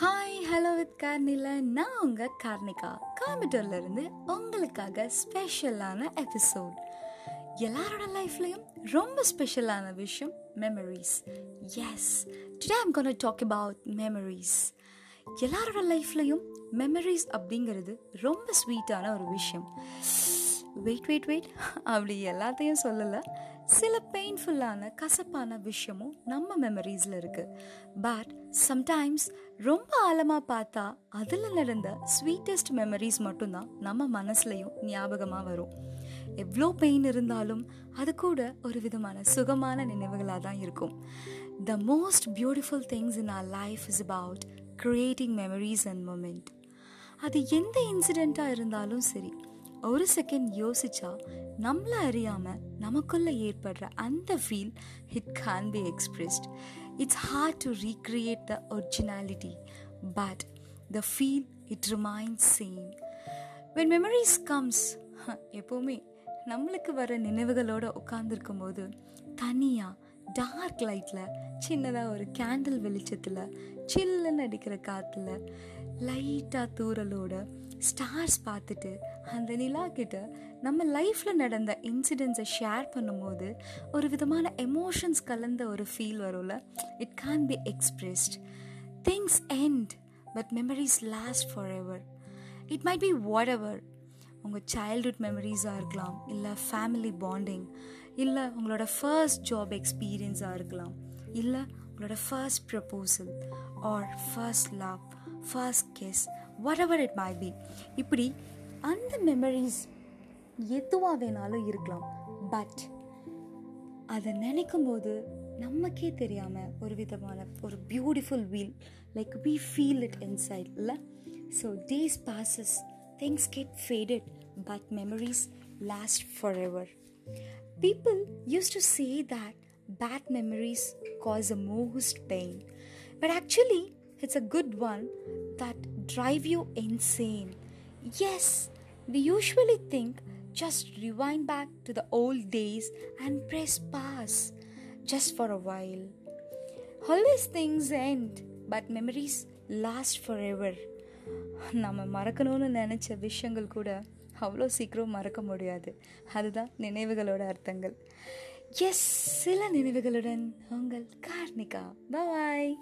Hi hello with கார்னில நான் உங்கள் கார்னிகா. கோயம்புத்தூர்ல இருந்து உங்களுக்காக ஸ்பெஷலான எபிசோட் எல்லாரோட லைஃப்லையும் ரொம்ப ஸ்பெஷலான விஷயம் memories as today I'm gonna talk about memories எல்லாரோட லைஃப்லயும் மெமரிஸ் அப்படிங்கிறது ரொம்ப ஸ்வீட்டான ஒரு விஷயம். வெயிட் வெயிட் வெயிட் அப்படி எல்லாத்தையும் சொல்லலை. சில பெயின்ஃபுல்லான கசப்பான விஷயமும் நம்ம மெமரிஸில் இருக்குது பட் சம்டைம்ஸ் ரொம்ப ஆழமாக பார்த்தா அதில் நடந்த ஸ்வீட்டஸ்ட் மெமரிஸ் மட்டும்தான் நம்ம மனசுலையும் ஞாபகமாக வரும். எவ்வளோ பெயின் இருந்தாலும் அது கூட ஒரு விதமான சுகமான நினைவுகளாக தான் இருக்கும். The most beautiful things in our life is about creating memories and moment அது எந்த இன்சிடெண்ட்டாக இருந்தாலும் சரி ஒரு செகண்ட் யோசிச்சா நம்மள அறியாம நமக்குள்ள ஏற்படுற அந்த feel it can be expressed it's hard to recreate the originality but the feel it remains same when memories comes எப்போவுமே நம்மளுக்கு வர நினைவுகளோடு உட்காந்துருக்கும் போது தனியாக டார்க் லைட்டில் சின்னதாக ஒரு கேண்டில் வெளிச்சத்தில் சில்லுன்னு அடிக்கிற காற்றுல லைட்டாக தூரலோட ஸ்டார்ஸ் பார்த்துட்டு அந்த நிலா கிட்ட நம்ம லைஃப்பில் நடந்த இன்சிடென்ட்ஸை ஷேர் பண்ணும்போது ஒரு விதமான எமோஷன்ஸ் கலந்த ஒரு ஃபீல் வரும்ல? It can be expressed things and but memories last forever it might be whatever உங்கள் சைல்ட்ஹுட் மெமரிஸாக இருக்கலாம் இல்லை ஃபேமிலி பாண்டிங் இல்லை உங்களோட ஃபர்ஸ்ட் ஜாப் எக்ஸ்பீரியன்ஸாக இருக்கலாம் இல்லை உங்களோட first proposal or first love first guess whatever it may be இப்படி அந்த மெமரிஸ் எதுவாக வேணாலும் இருக்கலாம். பட் அதை நினைக்கும் போது நமக்கே தெரியாமல் ஒரு விதமான ஒரு beautiful feel like we feel it inside இல்லை? So days passes things get faded but memories last forever people use to say that bad memories cause a most pain but actually it's a good one that drive you insane. Yes, we usually think just rewind back to the old days and press pass just for a while. All these things end, but memories last forever. நம்ம மறக்கணும்னு நினச்ச விஷயங்கள் கூட அவ்வளோ சீக்கிரம் மறக்க முடியாது அதுதான் நினைவுகளோட அர்த்தங்கள் எஸ் சில நினைவுகளுடன் உங்கள் கார்னிகா பாய்